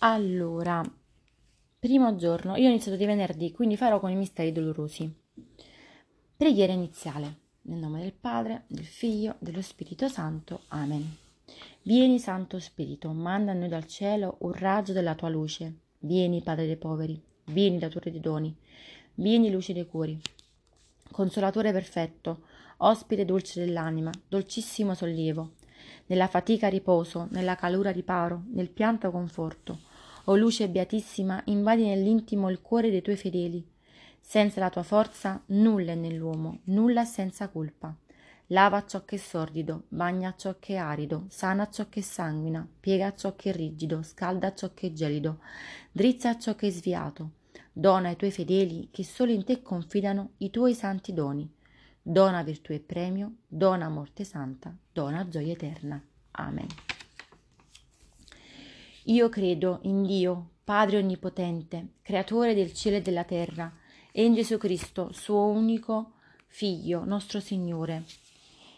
Allora, primo giorno, io ho iniziato di venerdì, quindi farò con i misteri dolorosi. Preghiera iniziale. Nel nome del Padre, del Figlio, dello Spirito Santo. Amen. Vieni, Santo Spirito, manda a noi dal cielo un raggio della tua luce. Vieni, Padre dei poveri, vieni, datore di doni, vieni, luce dei cuori. Consolatore perfetto, ospite dolce dell'anima, dolcissimo sollievo. Nella fatica riposo, nella calura riparo, nel pianto conforto o luce beatissima, invadi nell'intimo il cuore dei tuoi fedeli. Senza la tua forza nulla è nell'uomo, nulla senza colpa. Lava ciò che è sordido, bagna ciò che è arido, sana ciò che è sanguina, piega ciò che è rigido, scalda ciò che è gelido, drizza ciò che è sviato. Dona ai tuoi fedeli che solo in te confidano i tuoi santi doni. Dona virtù e premio, dona morte santa, dona gioia eterna. Amen. Io credo in Dio, Padre Onnipotente, Creatore del cielo e della terra, e in Gesù Cristo, suo unico Figlio, nostro Signore,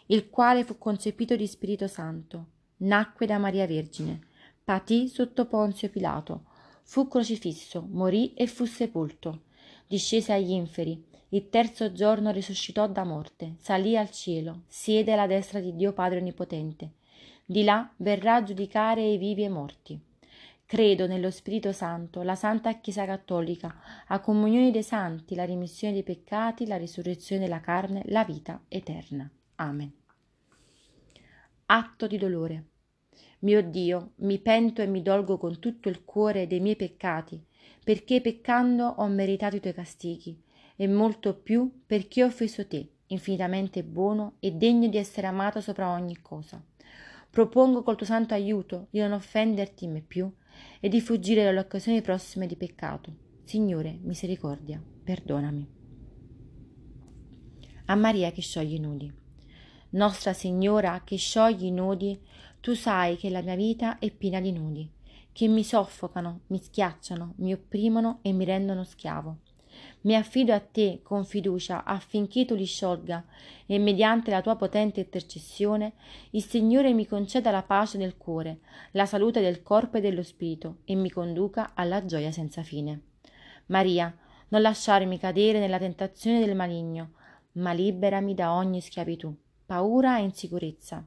il quale fu concepito di Spirito Santo, nacque da Maria Vergine, patì sotto Ponzio Pilato, fu crocifisso, morì e fu sepolto, discese agli inferi, il terzo giorno risuscitò da morte, salì al cielo, siede alla destra di Dio Padre Onnipotente, di là verrà a giudicare i vivi e i morti. Credo nello Spirito Santo, la Santa Chiesa Cattolica, a comunione dei santi, la rimissione dei peccati, la risurrezione della carne, la vita eterna. Amen. Atto di dolore. Mio Dio, mi pento e mi dolgo con tutto il cuore dei miei peccati, perché peccando ho meritato i tuoi castighi, e molto più perché ho offeso te, infinitamente buono e degno di essere amato sopra ogni cosa. Propongo col tuo santo aiuto di non offenderti me più e di fuggire dalle occasioni prossime di peccato. Signore, misericordia, perdonami. A Maria che scioglie i nudi. Nostra Signora che sciogli i nudi, tu sai che la mia vita è piena di nudi, che mi soffocano, mi schiacciano, mi opprimono e mi rendono schiavo. Mi affido a te con fiducia affinché tu li sciolga e mediante la tua potente intercessione il Signore mi conceda la pace del cuore, la salute del corpo e dello spirito e mi conduca alla gioia senza fine. Maria, non lasciarmi cadere nella tentazione del maligno, ma liberami da ogni schiavitù, paura e insicurezza.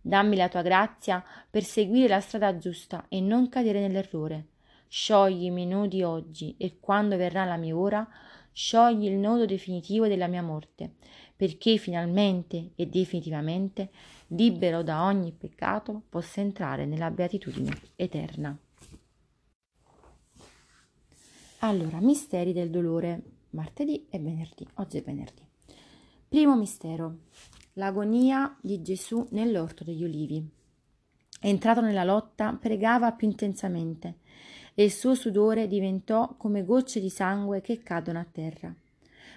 Dammi la tua grazia per seguire la strada giusta e non cadere nell'errore sciogli i miei nodi oggi e quando verrà la mia ora, sciogli il nodo definitivo della mia morte, perché finalmente e definitivamente, libero da ogni peccato, possa entrare nella beatitudine eterna. Allora, misteri del dolore, martedì e venerdì. Oggi è venerdì. Primo mistero, l'agonia di Gesù nell'orto degli ulivi. Entrato nella lotta, pregava più intensamente e il suo sudore diventò come gocce di sangue che cadono a terra.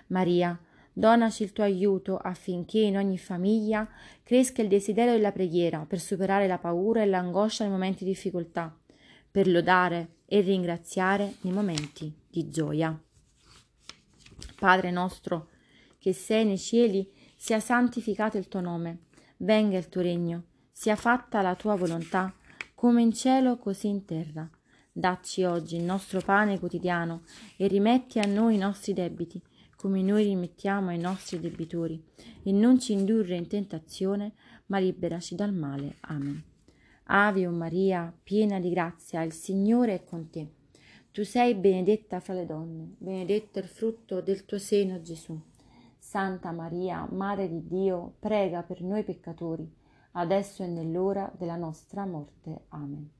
Maria, donaci il tuo aiuto affinché in ogni famiglia cresca il desiderio della preghiera per superare la paura e l'angoscia nei momenti di difficoltà, per lodare e ringraziare nei momenti di gioia. Padre nostro, che sei nei cieli, sia santificato il tuo nome, venga il tuo regno, sia fatta la tua volontà, come in cielo così in terra. Dacci oggi il nostro pane quotidiano e rimetti a noi i nostri debiti, come noi rimettiamo ai nostri debitori, e non ci indurre in tentazione, ma liberaci dal male. Amen. Ave o Maria, piena di grazia, il Signore è con te. Tu sei benedetta fra le donne, benedetto il frutto del tuo seno, Gesù. Santa Maria, Madre di Dio, prega per noi peccatori, adesso e nell'ora della nostra morte. Amen.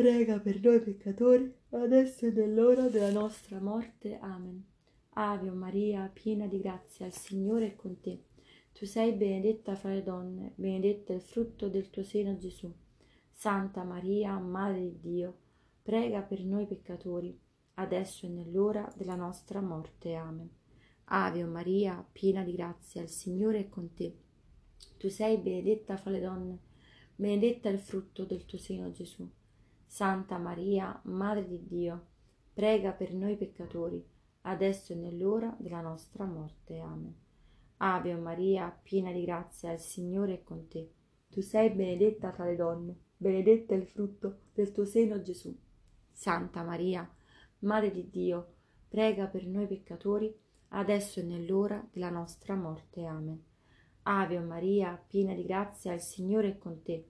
prega per noi peccatori, adesso è nell'ora della nostra morte. Amen. Ave Maria, piena di grazia, il Signore è con te. Tu sei benedetta fra le donne, benedetto è il frutto del tuo seno, Gesù. Santa Maria, Madre di Dio, prega per noi peccatori, adesso e nell'ora della nostra morte. Amen. Ave Maria, piena di grazia, il Signore è con te. Tu sei benedetta fra le donne, benedetta il frutto del tuo seno, Gesù. Santa Maria, Madre di Dio, prega per noi peccatori, adesso e nell'ora della nostra morte. Amen. Ave Maria, piena di grazia, il Signore è con te. Tu sei benedetta tra le donne, benedetta il frutto del tuo seno, Gesù. Santa Maria, Madre di Dio, prega per noi peccatori, adesso e nell'ora della nostra morte. Amen. Ave Maria, piena di grazia, il Signore è con te.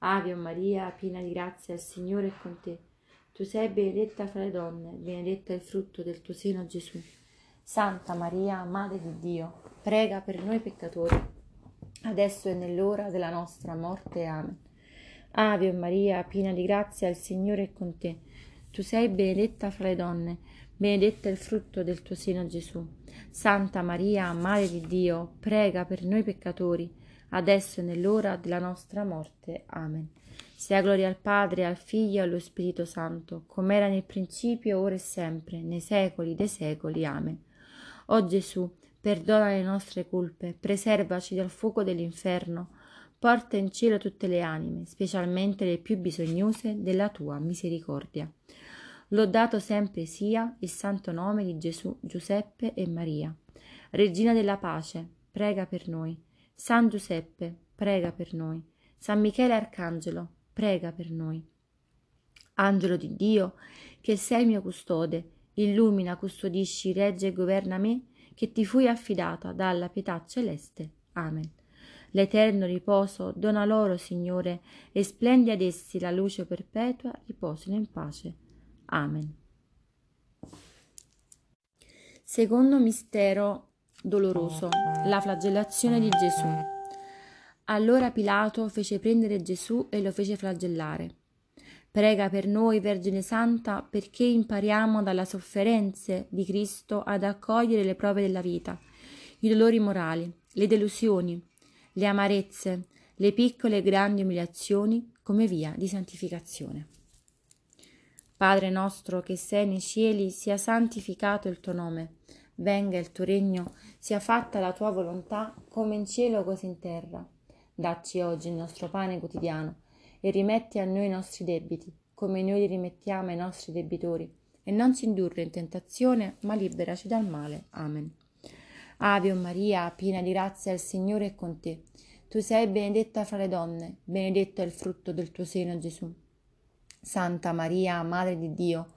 Ave Maria, piena di grazia, il Signore è con te. Tu sei benedetta fra le donne, benedetta il frutto del tuo seno, Gesù. Santa Maria, Madre di Dio, prega per noi peccatori, adesso e nell'ora della nostra morte. Amen. Ave Maria, piena di grazia, il Signore è con te. Tu sei benedetta fra le donne, benedetta il frutto del tuo seno Gesù. Santa Maria, Madre di Dio, prega per noi peccatori, adesso e nell'ora della nostra morte. Amen. Sia gloria al Padre, al Figlio e allo Spirito Santo, come era nel principio, ora e sempre, nei secoli dei secoli. Amen. O Gesù, perdona le nostre colpe, preservaci dal fuoco dell'inferno, porta in cielo tutte le anime, specialmente le più bisognose della tua misericordia. Lodato sempre sia il santo nome di Gesù, Giuseppe e Maria. Regina della pace, prega per noi. San Giuseppe, prega per noi. San Michele Arcangelo, prega per noi. Angelo di Dio, che sei mio custode, illumina, custodisci, regge e governa me, che ti fui affidata dalla pietà celeste. Amen. L'eterno riposo dona loro, Signore, e splendi ad essi la luce perpetua, riposino in pace. Amen. Secondo mistero doloroso, la flagellazione di Gesù. Allora Pilato fece prendere Gesù e lo fece flagellare. Prega per noi, Vergine Santa, perché impariamo dalle sofferenze di Cristo ad accogliere le prove della vita, i dolori morali, le delusioni, le amarezze, le piccole e grandi umiliazioni come via di santificazione. Padre nostro che sei nei cieli, sia santificato il tuo nome, venga il tuo regno, sia fatta la tua volontà, come in cielo così in terra. Dacci oggi il nostro pane quotidiano e rimetti a noi i nostri debiti, come noi li rimettiamo ai nostri debitori, e non ci indurre in tentazione, ma liberaci dal male. Amen. Ave Maria, piena di grazia, il Signore è con te. Tu sei benedetta fra le donne, benedetto è il frutto del tuo seno, Gesù. Santa Maria, Madre di Dio,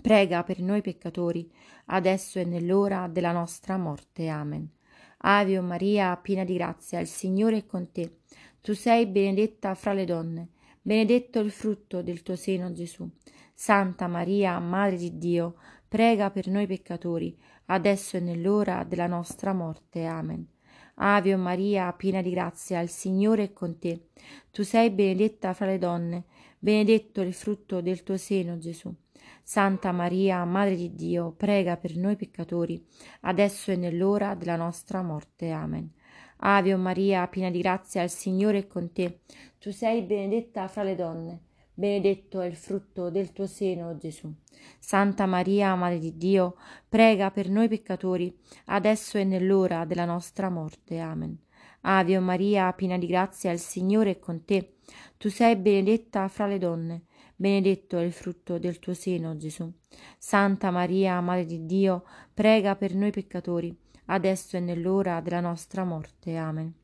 prega per noi peccatori, adesso e nell'ora della nostra morte. Amen. Ave Maria, piena di grazia, il Signore è con te. Tu sei benedetta fra le donne, benedetto il frutto del tuo seno, Gesù. Santa Maria, Madre di Dio, prega per noi peccatori, adesso e nell'ora della nostra morte. Amen. Ave Maria, piena di grazia, il Signore è con te. Tu sei benedetta fra le donne, benedetto il frutto del tuo seno, Gesù. Santa Maria, Madre di Dio, prega per noi peccatori, adesso e nell'ora della nostra morte. Amen. Ave Maria, piena di grazia, il Signore è con te. Tu sei benedetta fra le donne, benedetto è il frutto del tuo seno, Gesù. Santa Maria, Madre di Dio, prega per noi peccatori, adesso e nell'ora della nostra morte. Amen. Ave Maria, piena di grazia, il Signore è con te. Tu sei benedetta fra le donne, benedetto è il frutto del tuo seno, Gesù. Santa Maria, Madre di Dio, prega per noi peccatori, adesso e nell'ora della nostra morte. Amen.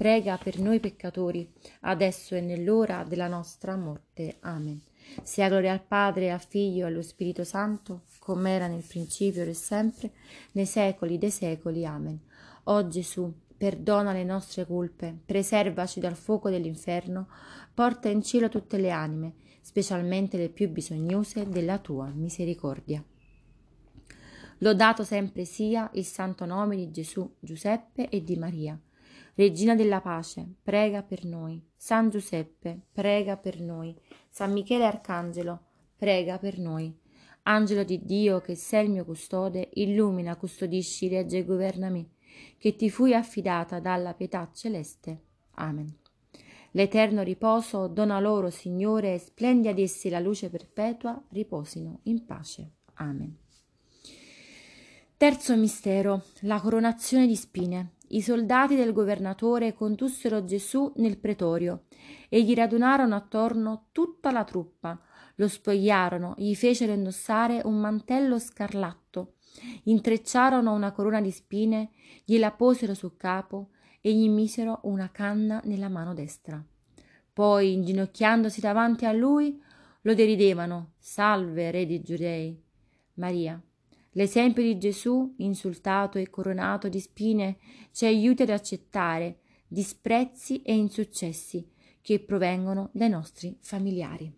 prega per noi peccatori, adesso e nell'ora della nostra morte. Amen. Sia gloria al Padre, al Figlio e allo Spirito Santo, come era nel principio e sempre, nei secoli dei secoli. Amen. O Gesù, perdona le nostre colpe, preservaci dal fuoco dell'inferno, porta in cielo tutte le anime, specialmente le più bisognose della tua misericordia. Lodato sempre sia il santo nome di Gesù, Giuseppe e di Maria Regina della pace, prega per noi. San Giuseppe, prega per noi. San Michele Arcangelo, prega per noi. Angelo di Dio, che sei il mio custode, illumina, custodisci, regge e governami, che ti fui affidata dalla pietà celeste. Amen. L'eterno riposo dona loro, Signore, e splendi ad essi la luce perpetua, riposino in pace. Amen. Terzo mistero, la coronazione di spine i soldati del governatore condussero Gesù nel pretorio e gli radunarono attorno tutta la truppa, lo spogliarono, gli fecero indossare un mantello scarlatto, intrecciarono una corona di spine, gliela posero sul capo e gli misero una canna nella mano destra. Poi, inginocchiandosi davanti a lui, lo deridevano: Salve, re di Giudei. Maria, L'esempio di Gesù, insultato e coronato di spine, ci aiuta ad accettare disprezzi e insuccessi che provengono dai nostri familiari.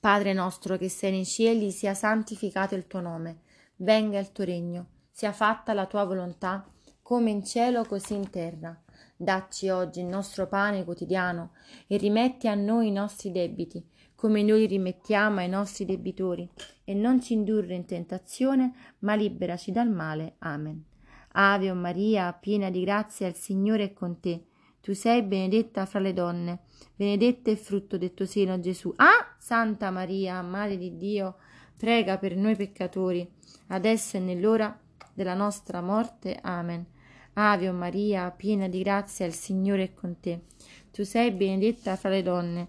Padre nostro che sei nei cieli, sia santificato il tuo nome, venga il tuo regno, sia fatta la tua volontà, come in cielo così in terra. Dacci oggi il nostro pane quotidiano e rimetti a noi i nostri debiti, come noi rimettiamo ai nostri debitori, e non ci indurre in tentazione, ma liberaci dal male. Amen. Ave o Maria, piena di grazia, il Signore è con te. Tu sei benedetta fra le donne, benedetto è il frutto del tuo seno, Gesù. Ah, Santa Maria, Madre di Dio, prega per noi peccatori, adesso e nell'ora della nostra morte. Amen. Ave o Maria, piena di grazia, il Signore è con te. Tu sei benedetta fra le donne,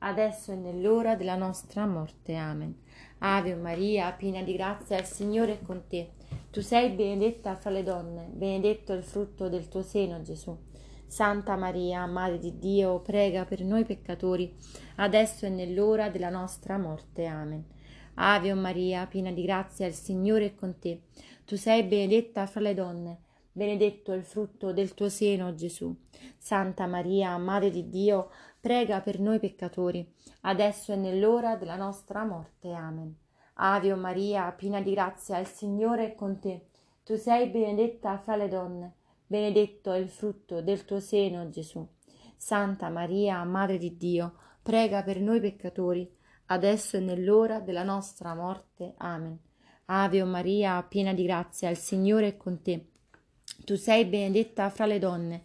adesso e nell'ora della nostra morte. Amen. Ave Maria, piena di grazia, il Signore è con te. Tu sei benedetta fra le donne, benedetto è il frutto del tuo seno, Gesù. Santa Maria, Madre di Dio, prega per noi peccatori, adesso e nell'ora della nostra morte. Amen. Ave Maria, piena di grazia, il Signore è con te. Tu sei benedetta fra le donne, benedetto è il frutto del tuo seno, Gesù. Santa Maria, Madre di Dio, prega per noi peccatori, adesso e nell'ora della nostra morte. Amen. Ave Maria, piena di grazia, il Signore è con te. Tu sei benedetta fra le donne, benedetto è il frutto del tuo seno, Gesù. Santa Maria, Madre di Dio, prega per noi peccatori, adesso e nell'ora della nostra morte. Amen. Ave Maria, piena di grazia, il Signore è con te. Tu sei benedetta fra le donne,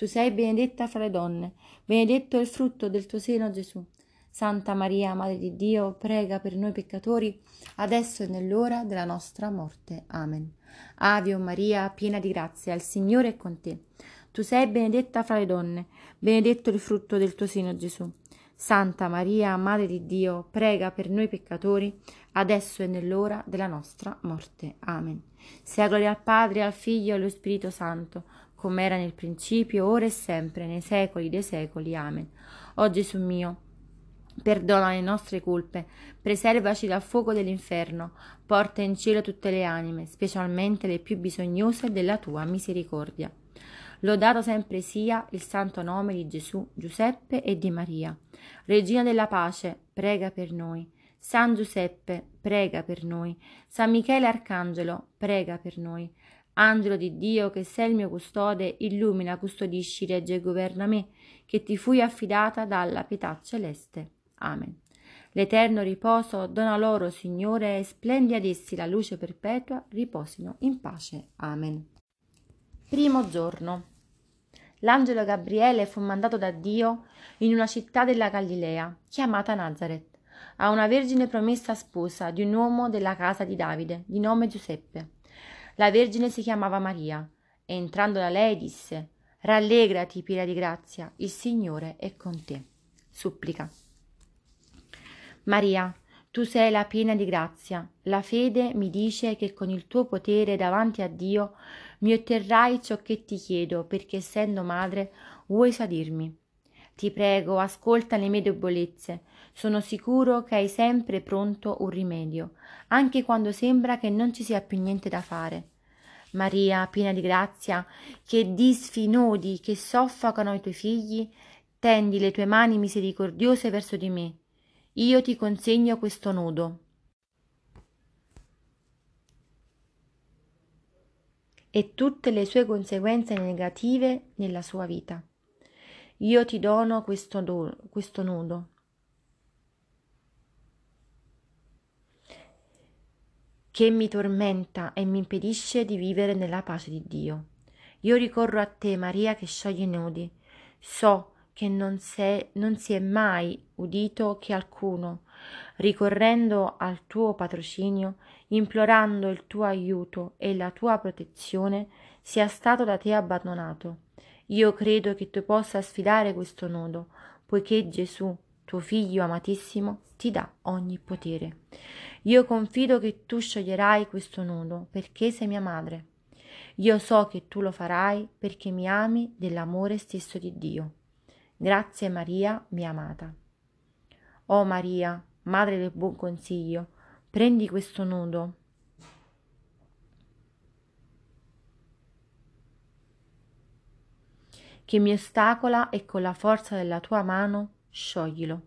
Tu sei benedetta fra le donne, benedetto è il frutto del tuo seno, Gesù. Santa Maria, Madre di Dio, prega per noi peccatori, adesso e nell'ora della nostra morte. Amen. Ave Maria, piena di grazia, il Signore è con te. Tu sei benedetta fra le donne, benedetto il frutto del tuo seno, Gesù. Santa Maria, Madre di Dio, prega per noi peccatori, adesso e nell'ora della nostra morte. Amen. Sia gloria al Padre, al Figlio e allo Spirito Santo, come era nel principio, ora e sempre, nei secoli dei secoli. Amen. O Gesù mio, perdona le nostre colpe, preservaci dal fuoco dell'inferno, porta in cielo tutte le anime, specialmente le più bisognose della tua misericordia. Lodato sempre sia il santo nome di Gesù, Giuseppe e di Maria. Regina della pace, prega per noi. San Giuseppe, prega per noi. San Michele Arcangelo, prega per noi. Angelo di Dio, che sei il mio custode, illumina, custodisci, regge e governa me, che ti fui affidata dalla pietà celeste. Amen. L'eterno riposo dona loro, Signore, e splendi ad essi la luce perpetua, riposino in pace. Amen. Primo giorno. L'angelo Gabriele fu mandato da Dio in una città della Galilea, chiamata Nazareth, a una vergine promessa sposa di un uomo della casa di Davide, di nome Giuseppe. La vergine si chiamava Maria, e entrando da lei disse, Rallegrati, piena di grazia, il Signore è con te. Supplica. Maria, tu sei la piena di grazia. La fede mi dice che con il tuo potere davanti a Dio mi otterrai ciò che ti chiedo, perché essendo madre vuoi sadirmi. Ti prego, ascolta le mie debolezze. Sono sicuro che hai sempre pronto un rimedio, anche quando sembra che non ci sia più niente da fare. Maria, piena di grazia, che disfi i nodi che soffocano i tuoi figli, tendi le tue mani misericordiose verso di me. Io ti consegno questo nodo. e tutte le sue conseguenze negative nella sua vita. Io ti dono questo, do, questo nodo. Che mi tormenta e mi impedisce di vivere nella pace di Dio. Io ricorro a te, Maria, che scioglie i nodi. So che non, se, non si è mai udito che alcuno, ricorrendo al tuo patrocinio, implorando il tuo aiuto e la tua protezione, sia stato da te abbandonato. Io credo che tu possa sfidare questo nodo, poiché Gesù, tuo figlio amatissimo, ti dà ogni potere. Io confido che tu scioglierai questo nodo, perché sei mia madre. Io so che tu lo farai perché mi ami dell'amore stesso di Dio. Grazie Maria, mia amata. O Maria, Madre del Buon Consiglio, prendi questo nudo. che mi ostacola e con la forza della tua mano scioglilo.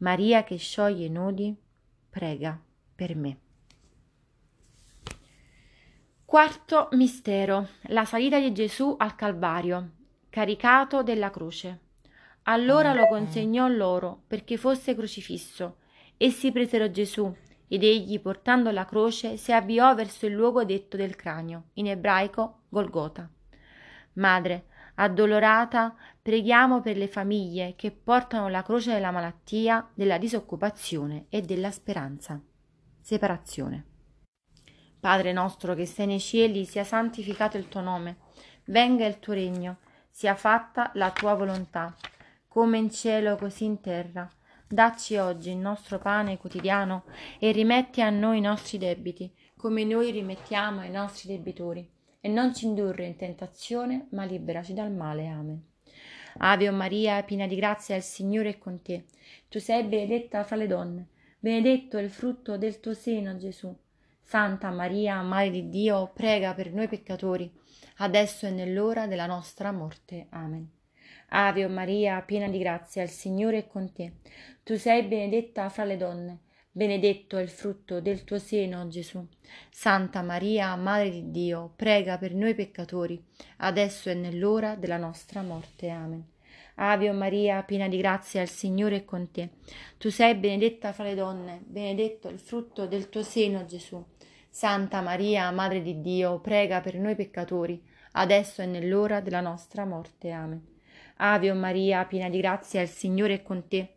Maria che scioglie i nodi, prega per me. Quarto mistero, la salita di Gesù al Calvario, caricato della croce. Allora lo consegnò loro perché fosse crocifisso. Essi presero Gesù ed egli, portando la croce, si avviò verso il luogo detto del cranio, in ebraico Golgota. Madre, addolorata, preghiamo per le famiglie che portano la croce della malattia, della disoccupazione e della speranza. Separazione. Padre nostro che sei nei cieli, sia santificato il tuo nome, venga il tuo regno, sia fatta la tua volontà, come in cielo così in terra. Dacci oggi il nostro pane quotidiano e rimetti a noi i nostri debiti, come noi rimettiamo ai nostri debitori. E non ci indurre in tentazione, ma liberaci dal male. Amen. Ave o Maria, piena di grazia, il Signore è con te. Tu sei benedetta fra le donne, benedetto è il frutto del tuo seno, Gesù. Santa Maria, Madre di Dio, prega per noi peccatori, adesso e nell'ora della nostra morte. Amen. Ave o Maria, piena di grazia, il Signore è con te. Tu sei benedetta fra le donne, benedetto è il frutto del tuo seno, Gesù. Santa Maria, Madre di Dio, prega per noi peccatori, adesso e nell'ora della nostra morte. Amen. Ave Maria, piena di grazia, il Signore è con te. Tu sei benedetta fra le donne, benedetto è il frutto del tuo seno, Gesù. Santa Maria, Madre di Dio, prega per noi peccatori, adesso e nell'ora della nostra morte. Amen. Ave Maria, piena di grazia, il Signore è con te.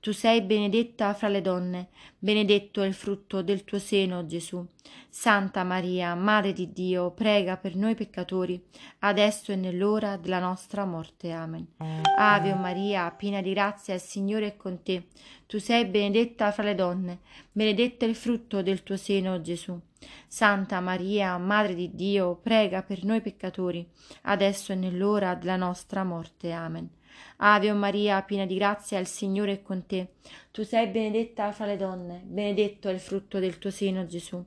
Tu sei benedetta fra le donne, benedetto è il frutto del tuo seno, Gesù. Santa Maria, Madre di Dio, prega per noi peccatori, adesso e nell'ora della nostra morte. Amen. Ave Maria, piena di grazia, il Signore è con te. Tu sei benedetta fra le donne, benedetto è il frutto del tuo seno, Gesù. Santa Maria, Madre di Dio, prega per noi peccatori, adesso e nell'ora della nostra morte. Amen. Ave Maria, piena di grazia, il Signore è con te. Tu sei benedetta fra le donne, benedetto è il frutto del tuo seno, Gesù.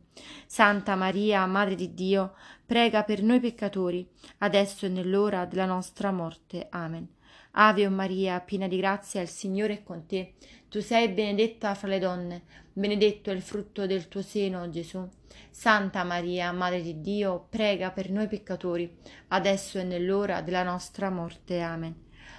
Santa Maria, Madre di Dio, prega per noi peccatori, adesso e nell'ora della nostra morte. Amen. Ave Maria, piena di grazia, il Signore è con te. Tu sei benedetta fra le donne, benedetto è il frutto del tuo seno, Gesù. Santa Maria, Madre di Dio, prega per noi peccatori, adesso e nell'ora della nostra morte. Amen.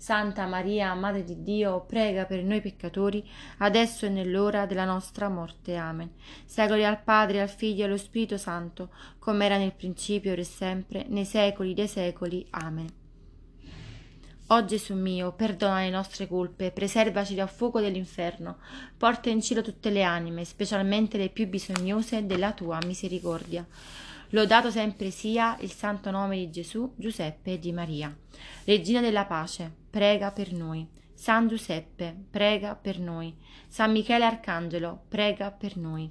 Santa Maria, Madre di Dio, prega per noi peccatori, adesso e nell'ora della nostra morte. Amen. Secoli al Padre, al Figlio e allo Spirito Santo, come era nel principio, ora e sempre, nei secoli dei secoli. Amen. O Gesù mio, perdona le nostre colpe, preservaci dal fuoco dell'inferno, porta in cielo tutte le anime, specialmente le più bisognose della tua misericordia. Lodato sempre sia il santo nome di Gesù, Giuseppe e di Maria. Regina della pace, prega per noi. San Giuseppe, prega per noi. San Michele Arcangelo, prega per noi.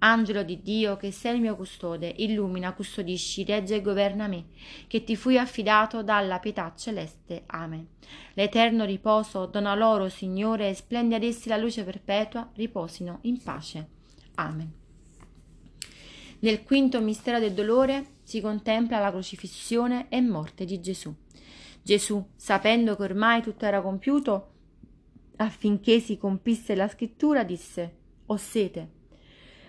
Angelo di Dio, che sei il mio custode, illumina, custodisci, regge e governa me, che ti fui affidato dalla pietà celeste. Amen. L'eterno riposo dona loro, Signore, e splendi ad essi la luce perpetua, riposino in pace. Amen. Nel quinto mistero del dolore si contempla la crocifissione e morte di Gesù. Gesù, sapendo che ormai tutto era compiuto, affinché si compisse la scrittura, disse: Ho sete.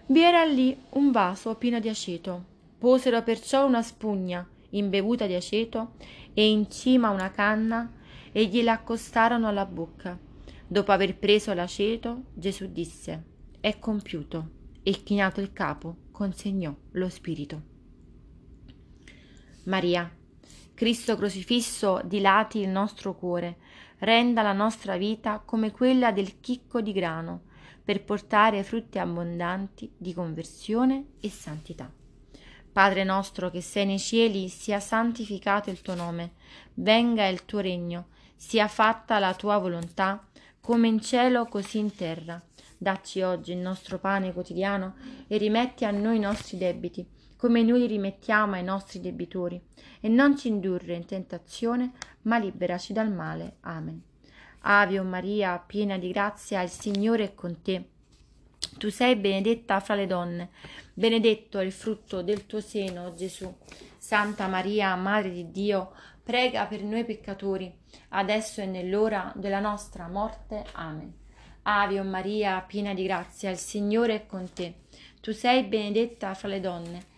Vi era lì un vaso pieno di aceto. Posero perciò una spugna imbevuta di aceto e in cima una canna e gliela accostarono alla bocca. Dopo aver preso l'aceto, Gesù disse: È compiuto. E chinato il capo, consegnò lo spirito. Maria, Cristo crocifisso dilati il nostro cuore, renda la nostra vita come quella del chicco di grano, per portare frutti abbondanti di conversione e santità. Padre nostro che sei nei cieli, sia santificato il tuo nome, venga il tuo regno, sia fatta la tua volontà, come in cielo così in terra. Dacci oggi il nostro pane quotidiano e rimetti a noi i nostri debiti, come noi rimettiamo ai nostri debitori, e non ci indurre in tentazione, ma liberaci dal male. Amen. Ave o Maria, piena di grazia, il Signore è con te. Tu sei benedetta fra le donne, benedetto è il frutto del tuo seno, Gesù. Santa Maria, Madre di Dio, prega per noi peccatori, adesso e nell'ora della nostra morte. Amen. Ave o Maria, piena di grazia, il Signore è con te. Tu sei benedetta fra le donne,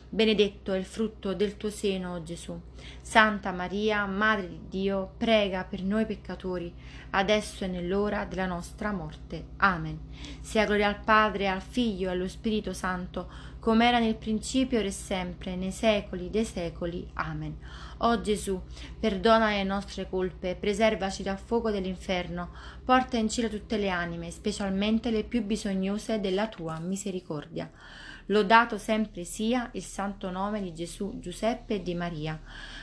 benedetto è il frutto del tuo seno, Gesù. Santa Maria, Madre di Dio, prega per noi peccatori, adesso e nell'ora della nostra morte. Amen. Sia gloria al Padre, al Figlio e allo Spirito Santo, come era nel principio, e sempre, nei secoli dei secoli. Amen. O Gesù, perdona le nostre colpe, preservaci dal fuoco dell'inferno, porta in cielo tutte le anime, specialmente le più bisognose della tua misericordia. Lodato sempre sia il santo nome di Gesù, Giuseppe e di Maria.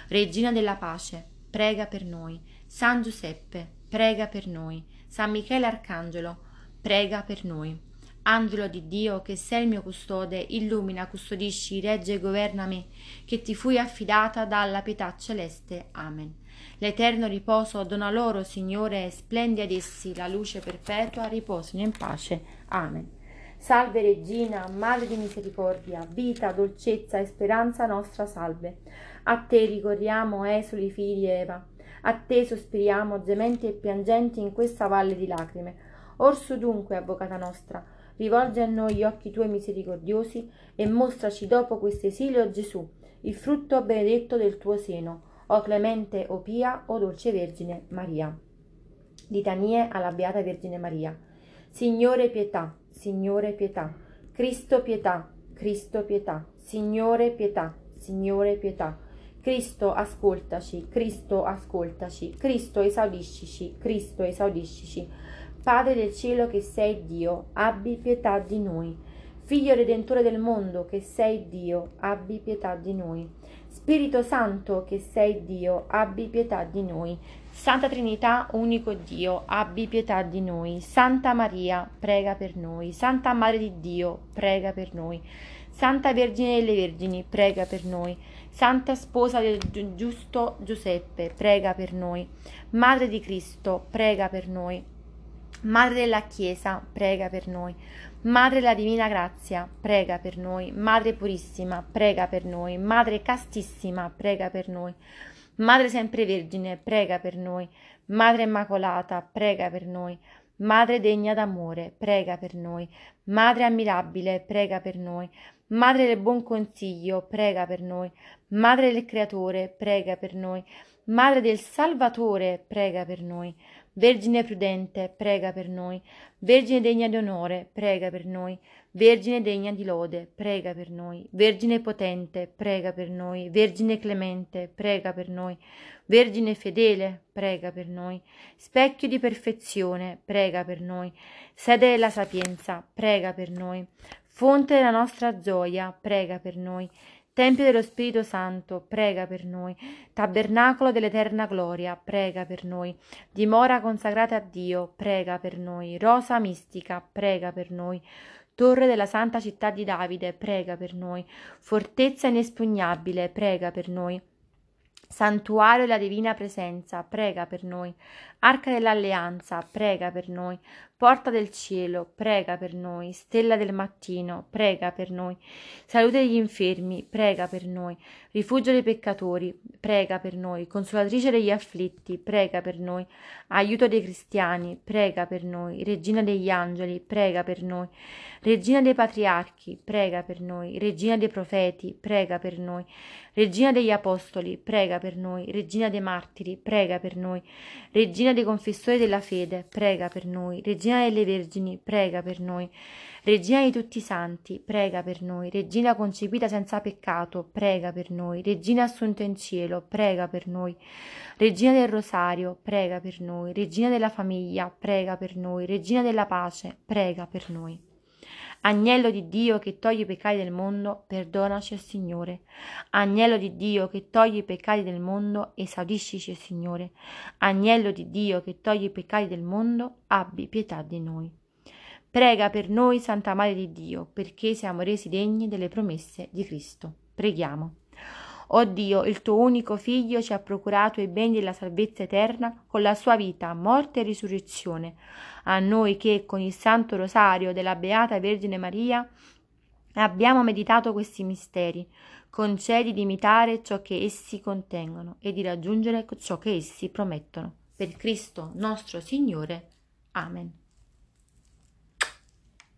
Regina della pace, prega per noi. San Giuseppe, prega per noi. San Michele Arcangelo, prega per noi. Angelo di Dio, che sei il mio custode, illumina, custodisci, regge e governa me, che ti fui affidata dalla pietà celeste. Amen. L'eterno riposo dona loro, Signore, e splendi ad essi la luce perpetua, riposino in pace. Amen. Salve Regina, Madre di misericordia, vita, dolcezza e speranza nostra salve. A te ricorriamo, esuli figli Eva. A te sospiriamo, gementi e piangenti in questa valle di lacrime. Orso dunque, avvocata nostra, rivolge a noi gli occhi tuoi misericordiosi e mostraci dopo questo esilio Gesù, il frutto benedetto del tuo seno, o clemente, o pia, o dolce Vergine Maria. Litanie alla Beata Vergine Maria. Signore pietà, Signore pietà. Cristo pietà, Cristo pietà. Signore pietà, Signore pietà. Cristo ascoltaci, Cristo ascoltaci, Cristo esaudiscici, Cristo esaudiscici. Padre del cielo che sei Dio, abbi pietà di noi. Figlio redentore del mondo che sei Dio, abbi pietà di noi. Spirito Santo che sei Dio, abbi pietà di noi. Santa Trinità, unico Dio, abbi pietà di noi. Santa Maria, prega per noi. Santa Madre di Dio, prega per noi. Santa Vergine delle Vergini, prega per noi. Santa Sposa del giusto Giuseppe, prega per noi. Madre di Cristo, prega per noi. Madre della Chiesa, prega per noi. Madre della Divina Grazia, prega per noi. Madre Purissima, prega per noi. Madre Castissima, prega per noi. Madre Sempre Vergine, prega per noi. Madre Immacolata, prega per noi. Madre degna d'amore, prega per noi. Madre ammirabile, prega per noi. Madre del buon consiglio, prega per noi. Madre del Creatore, prega per noi. Madre del Salvatore, prega per noi. Vergine prudente, prega per noi. Vergine degna di onore, prega per noi. Vergine degna di lode, prega per noi. Vergine potente, prega per noi. Vergine clemente, prega per noi. Vergine fedele, prega per noi. Specchio di perfezione, prega per noi. Sede della sapienza, prega per noi. Fonte della nostra gioia, prega per noi. Tempio dello Spirito Santo, prega per noi. Tabernacolo dell'eterna gloria, prega per noi. Dimora consacrata a Dio, prega per noi. Rosa mistica, prega per noi. Torre della santa città di Davide, prega per noi. Fortezza inespugnabile, prega per noi. Santuario della Divina Presenza, prega per noi. Arca dell'Alleanza, prega per noi. Porta del cielo, prega per noi. Stella del mattino, prega per noi. Salute degli infermi, prega per noi. Rifugio dei peccatori, prega per noi. Consolatrice degli afflitti, prega per noi. Aiuto dei cristiani, prega per noi. Regina degli angeli, prega per noi. Regina dei patriarchi, prega per noi. Regina dei profeti, prega per noi. Regina degli apostoli, prega per noi. Regina dei martiri, prega per noi. Regina dei confessori della fede, prega per noi. Regina Regina delle Vergini, prega per noi. Regina di tutti i santi, prega per noi. Regina concepita senza peccato, prega per noi. Regina assunta in cielo, prega per noi. Regina del Rosario, prega per noi. Regina della famiglia, prega per noi. Regina della pace, prega per noi. Agnello di Dio che toglie i peccati del mondo, perdonaci, Signore. Agnello di Dio che toglie i peccati del mondo, esaudiscici, Signore. Agnello di Dio che toglie i peccati del mondo, abbi pietà di noi. Prega per noi, Santa Madre di Dio, perché siamo resi degni delle promesse di Cristo. Preghiamo. O Dio, il tuo unico Figlio ci ha procurato i beni della salvezza eterna con la sua vita, morte e risurrezione. A noi che con il Santo Rosario della Beata Vergine Maria abbiamo meditato questi misteri, concedi di imitare ciò che essi contengono e di raggiungere ciò che essi promettono. Per Cristo nostro Signore. Amen.